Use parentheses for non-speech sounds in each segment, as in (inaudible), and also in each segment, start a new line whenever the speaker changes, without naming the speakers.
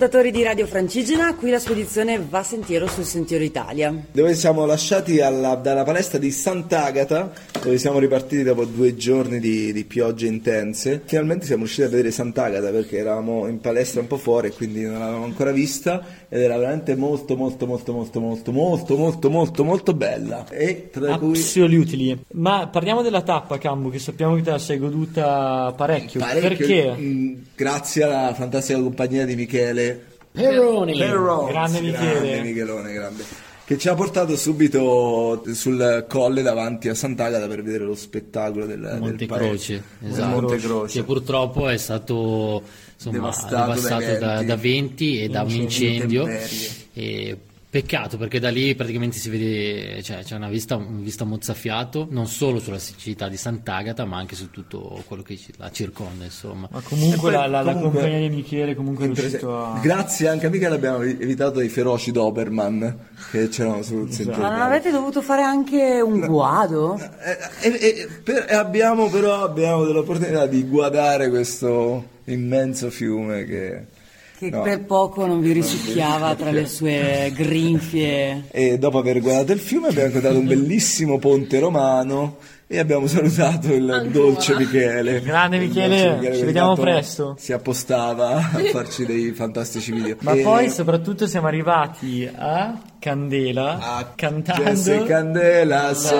Ascoltatori di Radio Francigena, qui la spedizione va sentiero sul Sentiero Italia.
Dove siamo lasciati alla, dalla palestra di Sant'Agata, dove siamo ripartiti dopo due giorni di, di, piogge intense. Finalmente siamo riusciti a vedere Sant'Agata perché eravamo in palestra un po' fuori e quindi non l'avevamo ancora vista ed era veramente molto molto molto molto molto molto molto molto molto bella. E
tra Absolutely. Cui... Ma parliamo della tappa, Cambu, che sappiamo che te la sei goduta parecchio. parecchio
perché? Mh, mm, grazie alla fantastica compagnia di Michele
Peroni.
Peroni.
Grande Michele.
Grande Michelone, grande che ci ha portato subito sul colle davanti a Sant'Agata per vedere lo spettacolo del,
Monte
del
Croce, esatto. Monte Croce, che purtroppo è stato insomma, devastato, devastato da, da, venti e da un incendio. E Peccato perché da lì praticamente si vede, cioè, c'è una vista, una vista mozzafiato non solo sulla città di Sant'Agata ma anche su tutto quello che la circonda insomma.
Ma comunque, poi, la, la, comunque la, compagnia di Michele comunque è riuscito a...
Grazie anche a Michele abbiamo evitato i feroci Doberman che c'erano sul esatto. centro.
Ma non avete dovuto fare anche un guado?
E, e, e, per, abbiamo però abbiamo l'opportunità di guardare questo immenso fiume che
che no. per poco non vi risucchiava tra le sue grinfie.
E dopo aver guardato il fiume abbiamo incontrato un bellissimo ponte romano e abbiamo salutato il Ancora. dolce Michele.
Grande Michele, Michele ci vediamo presto.
Si appostava a farci dei fantastici video.
Ma e... poi soprattutto siamo arrivati a Candela a cantando
se Candela se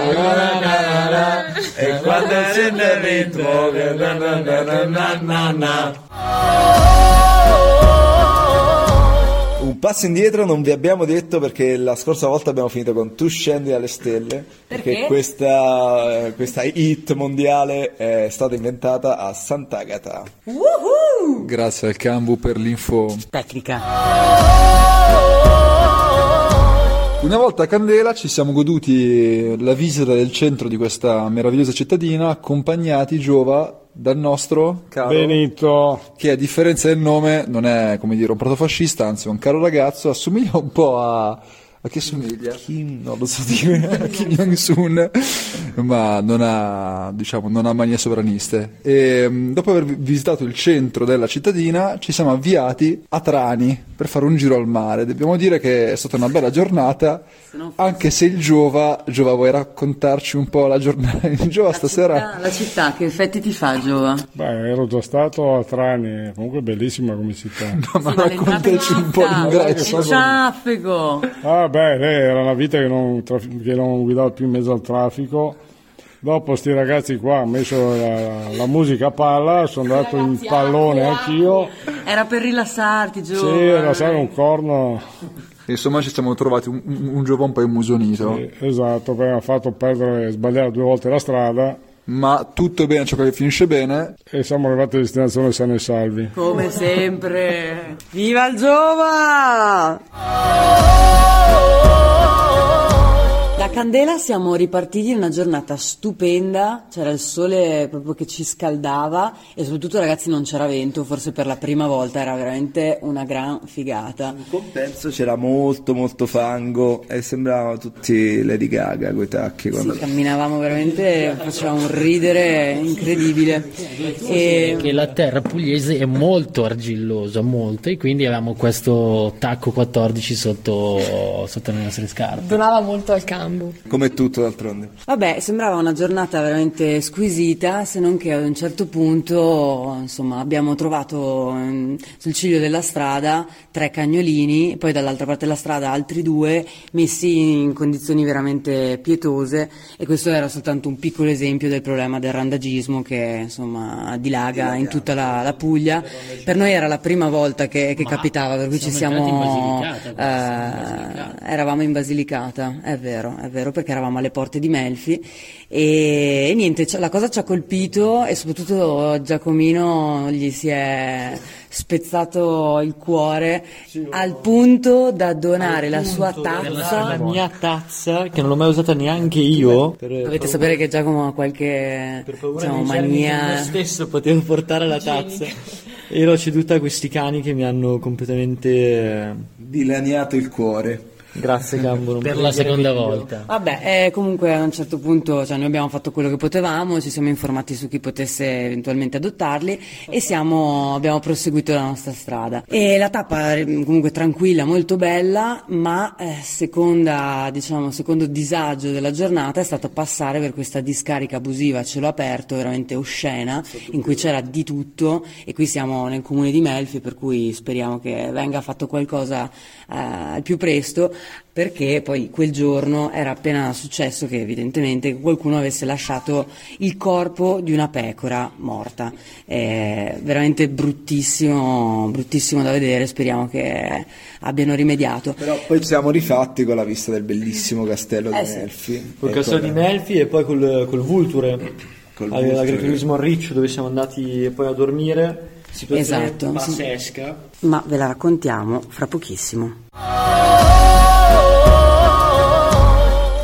e quando c'è nel ritmo un passo indietro non vi abbiamo detto perché la scorsa volta abbiamo finito con Tu scendi alle stelle
perché,
perché? questa, questa hit mondiale è stata inventata a Sant'Agata.
Woohoo!
grazie al Cambu per l'info.
Tecnica
una volta a Candela ci siamo goduti la visita del centro di questa meravigliosa cittadina accompagnati Giova dal nostro
caro Benito.
che a differenza del nome non è come dire un protofascista anzi è un caro ragazzo assomiglia un po' a a chi somiglia? Kim, non lo so dire, (laughs) Kim Jong-sun, ma non ha, diciamo, non ha manie sovraniste. E mm, dopo aver visitato il centro della cittadina, ci siamo avviati a Trani per fare un giro al mare. Dobbiamo dire che è stata una bella giornata, anche se il Giova, Giova vuoi raccontarci un po' la giornata in Giova la stasera?
Città, la città, che effetti ti fa Giova?
Beh, ero già stato a Trani, comunque bellissima come città. (laughs)
no, ma sì, raccontaci un po' l'ingresso.
Il ciaffego!
Ah, beh, era una vita che non, che non guidava più in mezzo al traffico. Dopo sti ragazzi qua hanno messo la, la, musica a palla, sono andato in pallone anch'io.
Era per rilassarti, Gio.
Sì, rilassare un corno.
Insomma ci siamo trovati un, un, un giovane un po' immusonito.
Sì, esatto, poi ha fatto perdere, sbagliare due volte la strada.
Ma tutto bene, ciò che finisce bene.
E siamo arrivati a destinazione sani e salvi.
Come sempre. Viva il Giova! Candela siamo ripartiti in una giornata stupenda, c'era il sole proprio che ci scaldava e soprattutto ragazzi non c'era vento, forse per la prima volta era veramente una gran figata.
In compenso c'era molto molto fango e sembravamo tutti Lady Gaga coi tacchi.
Quando... Sì, camminavamo veramente, facevamo un ridere incredibile.
E... Che la terra pugliese è molto argillosa, molto, e quindi avevamo questo tacco 14 sotto, sotto le nostre scarpe.
Donava molto al campo
gambo. Come tutto d'altronde.
Vabbè, sembrava una giornata veramente squisita, se non che ad un certo punto, insomma, abbiamo trovato mm, sul ciglio della strada tre cagnolini, poi dall'altra parte della strada altri due, messi in condizioni veramente pietose e questo era soltanto un piccolo esempio del problema del randagismo che, insomma, dilaga in tutta la, la Puglia. Per noi era la prima volta che, che capitava, per cui ci siamo... In eh, eravamo in Basilicata, è vero, è vero, perché eravamo alle porte di Melfi e, e niente, la cosa ci ha colpito e soprattutto Giacomino gli si è spezzato il cuore sì, al punto da donare la sua tazza.
la mia tazza che non l'ho mai usata neanche io.
Per, dovete per sapere che Giacomo ha qualche
per diciamo, mania. Io stesso potevo portare la tazza. E l'ho ceduta a questi cani che mi hanno completamente
dilaniato il cuore
Grazie Gambolo.
per la seconda volta.
Vabbè, eh, comunque a un certo punto cioè, noi abbiamo fatto quello che potevamo, ci siamo informati su chi potesse eventualmente adottarli e siamo, abbiamo proseguito la nostra strada. E la tappa comunque tranquilla, molto bella, ma eh, seconda, diciamo, secondo disagio della giornata è stato passare per questa discarica abusiva a cielo aperto, veramente oscena, in cui c'era di tutto e qui siamo nel comune di Melfi, per cui speriamo che venga fatto qualcosa eh, al più presto perché poi quel giorno era appena successo che evidentemente qualcuno avesse lasciato il corpo di una pecora morta. È veramente bruttissimo, bruttissimo da vedere, speriamo che abbiano rimediato.
Però poi ci siamo rifatti con la vista del bellissimo castello
eh
di Melfi. Sì.
Col castello di Melfi e poi col, col Vulture, all'agriturismo a Riccio dove siamo andati poi a dormire. Situazione esatto, pazzesca.
Sì. Ma ve la raccontiamo fra pochissimo.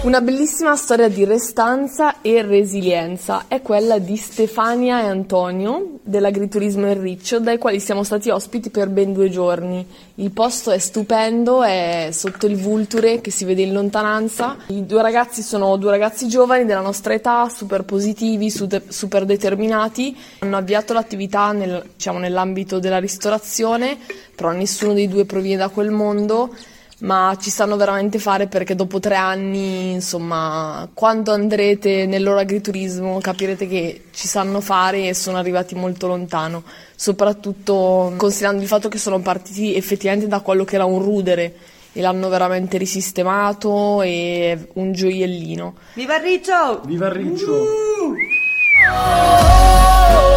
Una bellissima storia di restanza e resilienza è quella di Stefania e Antonio dell'agriturismo in Riccio, dai quali siamo stati ospiti per ben due giorni. Il posto è stupendo, è sotto il Vulture che si vede in lontananza. I due ragazzi sono due ragazzi giovani della nostra età, super positivi, super determinati. Hanno avviato l'attività nel, diciamo, nell'ambito della ristorazione, però nessuno dei due proviene da quel mondo ma ci sanno veramente fare perché dopo tre anni, insomma, quando andrete nel loro agriturismo capirete che ci sanno fare e sono arrivati molto lontano, soprattutto considerando il fatto che sono partiti effettivamente da quello che era un rudere e l'hanno veramente risistemato e un gioiellino.
Viva Riccio!
Viva Riccio! Uh!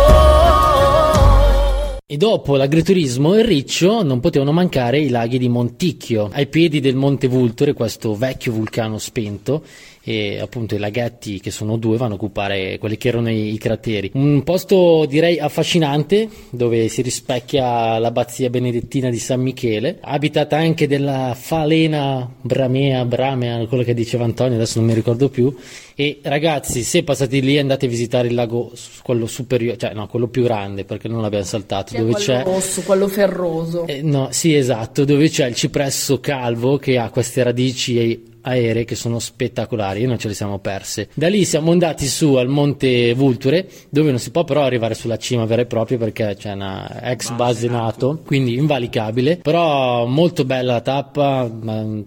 E dopo l'agriturismo e il riccio non potevano mancare i laghi di Monticchio, ai piedi del Monte Vulture, questo vecchio vulcano spento, e appunto i laghetti che sono due vanno a occupare quelli che erano i, i crateri. Un posto direi affascinante dove si rispecchia l'abbazia benedettina di San Michele, abitata anche della falena bramea, bramea, quello che diceva Antonio, adesso non mi ricordo più. E ragazzi, se passate lì andate a visitare il lago, quello superiore, cioè no, quello più grande perché non l'abbiamo saltato,
dove quello c'è rosso, quello ferroso.
Eh, no, sì, esatto, dove c'è il cipresso calvo che ha queste radici aeree che sono spettacolari e non ce le siamo perse. Da lì siamo andati su al Monte Vulture, dove non si può però arrivare sulla cima vera e propria perché c'è una ex base NATO, quindi invalicabile, però molto bella la tappa,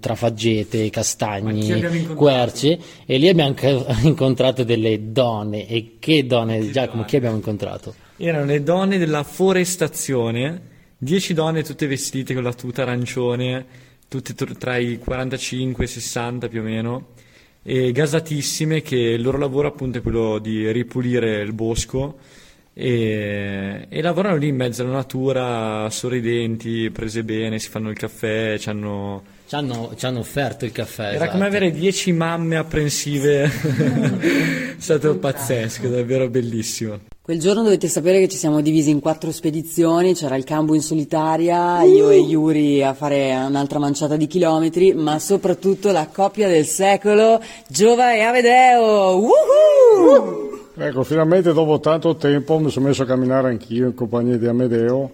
tra faggete, castagni, querce e lì abbiamo (laughs) incontrato delle donne. E che donne, Giacomo, chi abbiamo incontrato?
Erano le donne della forestazione, dieci donne tutte vestite con la tuta arancione tutte tra i 45 e i 60 più o meno, e gasatissime che il loro lavoro appunto è quello di ripulire il bosco e, e, lavorano lì in mezzo alla natura, sorridenti, prese bene, si fanno il caffè, ci hanno...
Ci hanno, ci hanno offerto il caffè.
Era
esatto.
come avere dieci mamme apprensive, (laughs) è stato pazzesco, davvero bellissimo.
Quel giorno dovete sapere che ci siamo divisi in quattro spedizioni, c'era il Cambu in solitaria, io e Yuri a fare un'altra manciata di chilometri, ma soprattutto la coppia del secolo, Giova e Avedeo! Woohoo!
Ecco, finalmente dopo tanto tempo mi sono messo a camminare anch'io in compagnia di Amedeo.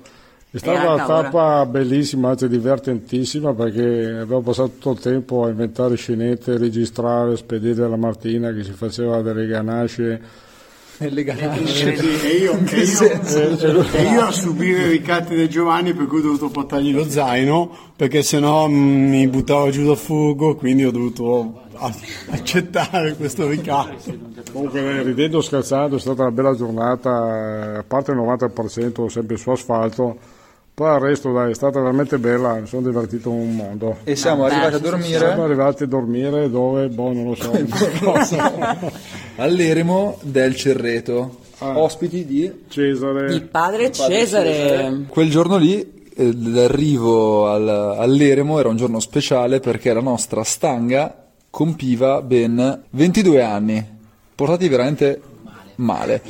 È stata una tappa bellissima, anzi divertentissima, perché abbiamo passato tutto il tempo a inventare scenette, registrare, spedire la Martina che si faceva delle ganasce
nelle ganasce.
e, io, e, io, (laughs) e io a subire i ricatti di Giovanni per cui ho dovuto portargli lo zaino perché sennò mm, mi buttavo giù da fuoco quindi ho dovuto accettare questo ricatto
comunque ridendo scherzando è stata una bella giornata a parte il 90% sempre su asfalto poi il resto dai, è stata veramente bella, mi sono divertito un mondo.
E siamo ah, arrivati a dormire?
Siamo arrivati a dormire dove? Boh, non lo so. non lo so.
All'eremo del Cerreto, ah. ospiti di
Cesare.
Di padre, padre Cesare. Cesare.
Quel giorno lì eh, l'arrivo al, all'Eremo era un giorno speciale perché la nostra stanga compiva ben 22 anni, portati veramente male. male.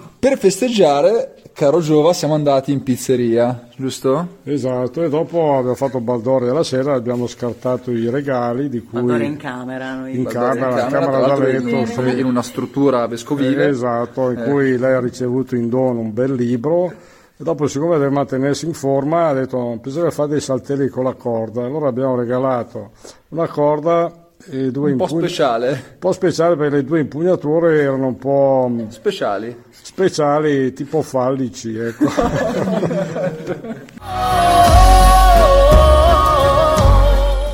(laughs) (laughs) Per festeggiare caro Giova, siamo andati in pizzeria, giusto?
Esatto, e dopo abbiamo fatto Baldore alla sera, abbiamo scartato i regali di cui...
Baldore in camera, noi.
In camera, in camera, camera da letto.
In, sì. in una struttura vescovile.
Eh, esatto, in eh. cui lei ha ricevuto in dono un bel libro E dopo, siccome deve mantenersi in forma, ha detto bisogna fare dei saltelli con la corda. Allora abbiamo regalato una corda
un po'
impugn-
speciale.
Un po' speciale perché le due impugnature erano un po'
speciali,
speciali tipo fallici. Ecco. (laughs)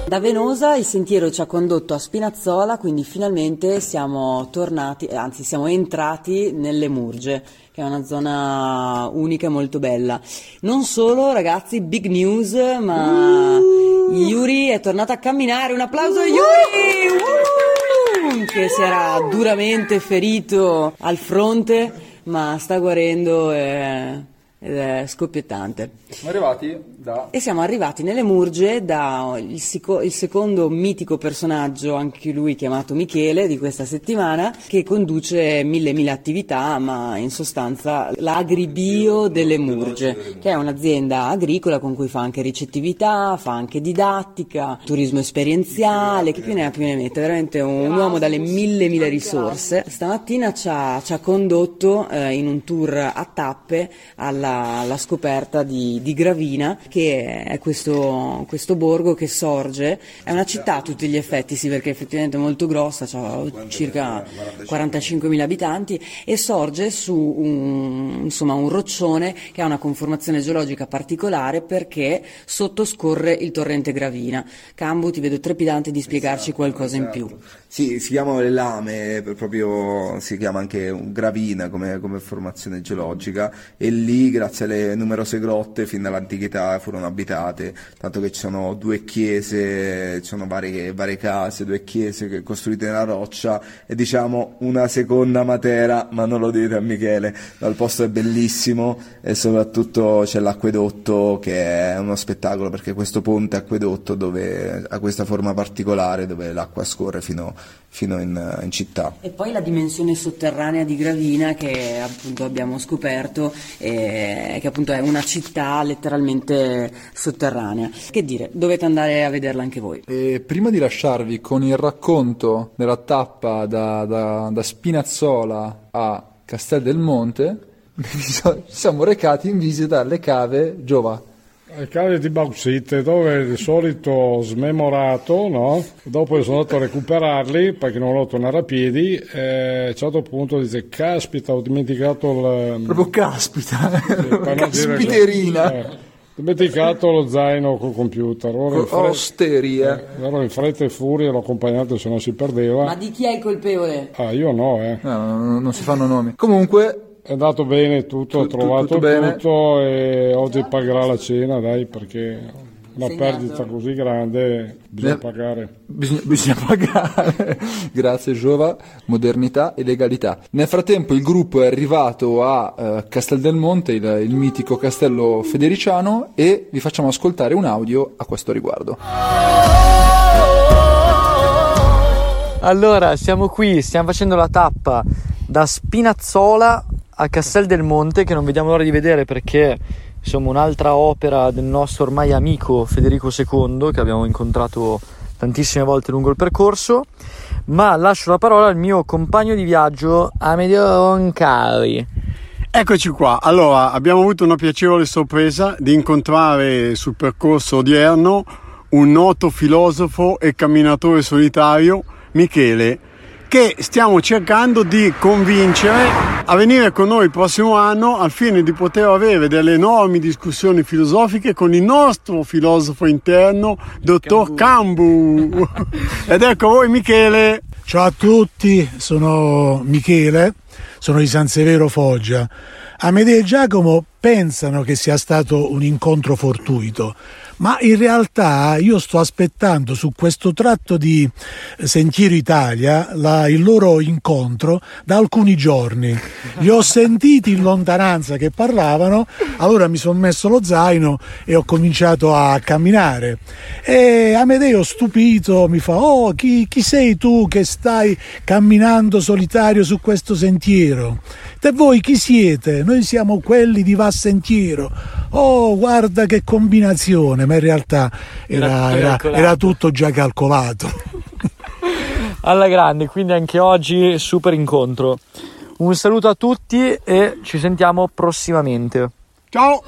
Da Venosa il sentiero ci ha condotto a Spinazzola, quindi finalmente siamo tornati, eh, anzi siamo entrati nelle Murge, che è una zona unica e molto bella. Non solo ragazzi, big news, ma uh! Yuri è tornato a camminare, un applauso a Yuri! Uh! Che si era duramente ferito al fronte, ma sta guarendo e ed è scoppiettante.
Siamo arrivati da...
E siamo arrivati nelle Murge da il, sico- il, secondo mitico personaggio, anche lui chiamato Michele, di questa settimana, che conduce mille mille attività, ma in sostanza l'Agribio delle Murge, che è un'azienda agricola con cui fa anche ricettività, fa anche didattica, turismo esperienziale, che più ne ha più ne mette, veramente un, un uomo dalle mille mille risorse. Stamattina ci ha, ci ha condotto eh, in un tour a tappe alla alla, scoperta di, di, Gravina, che è questo, questo, borgo che sorge, è una città a tutti gli effetti, sì perché effettivamente è molto grossa, ha circa 45.000 abitanti e sorge su un, insomma, un roccione che ha una conformazione geologica particolare perché sotto scorre il torrente Gravina. Cambu ti vedo trepidante di spiegarci esatto, qualcosa esatto. in più.
Sì, si chiamano le lame, proprio si chiama anche Gravina come, come formazione geologica e lì grazie alle numerose grotte fin dall'antichità furono abitate, tanto che ci sono due chiese, ci sono varie, varie case, due chiese costruite nella roccia e diciamo una seconda Matera, ma non lo dite a Michele, il posto è bellissimo e soprattutto c'è l'acquedotto che è uno spettacolo perché questo ponte acquedotto dove, ha questa forma particolare dove l'acqua scorre fino, fino in, in, città.
E poi la dimensione sotterranea di Gravina che appunto abbiamo scoperto. Eh, che appunto è una città letteralmente sotterranea. Che dire, dovete andare a vederla anche voi.
E prima di lasciarvi con il racconto della tappa da, da, da Spinazzola a Castel del Monte, (laughs) ci siamo recati in visita alle cave Giova.
Le cave di Bauxite dove di solito smemorato, no? dopo sono andato a recuperarli perché non volevo tornare a piedi e a un certo punto dice caspita ho dimenticato il...
proprio caspita, sì, (laughs) caspiterina
che, eh, dimenticato lo zaino col computer
allora in fretta, osteria
eh, allora in fretta e furia l'ho accompagnato se non si perdeva.
Ma di chi è il colpevole?
ah io no eh.
No, no, non si fanno nomi. Comunque
è andato bene tutto, ho trovato tutto, tutto e oggi pagherà la cena, dai, perché una Segnato. perdita così grande bisogna eh, pagare.
Bisogna, (laughs) bisogna pagare. Grazie Giova, modernità e legalità. Nel frattempo il gruppo è arrivato a uh, Castel del Monte, il, il mitico castello federiciano, e vi facciamo ascoltare un audio a questo riguardo.
Allora, siamo qui, stiamo facendo la tappa da Spinazzola a Castel del Monte che non vediamo l'ora di vedere perché insomma un'altra opera del nostro ormai amico Federico II che abbiamo incontrato tantissime volte lungo il percorso. Ma lascio la parola al mio compagno di viaggio Amedeo Roncari
Eccoci qua, allora abbiamo avuto una piacevole sorpresa di incontrare sul percorso odierno un noto filosofo e camminatore solitario, Michele, che stiamo cercando di convincere a venire con noi il prossimo anno al fine di poter avere delle enormi discussioni filosofiche con il nostro filosofo interno, dottor Cambu. Cambu. (laughs) Ed ecco voi Michele.
Ciao a tutti, sono Michele, sono di San Severo Foggia. Amedeo e Giacomo pensano che sia stato un incontro fortuito, ma in realtà io sto aspettando su questo tratto di Sentiero Italia la, il loro incontro da alcuni giorni. Li ho sentiti in lontananza che parlavano, allora mi sono messo lo zaino e ho cominciato a camminare. E Amedeo stupito mi fa, oh chi, chi sei tu che stai camminando solitario su questo sentiero? E voi chi siete? Noi siamo quelli di Va Sentiero. Oh, guarda che combinazione! ma in realtà era, era, era tutto già calcolato. (laughs)
Alla grande, quindi anche oggi super incontro. Un saluto a tutti e ci sentiamo prossimamente.
Ciao!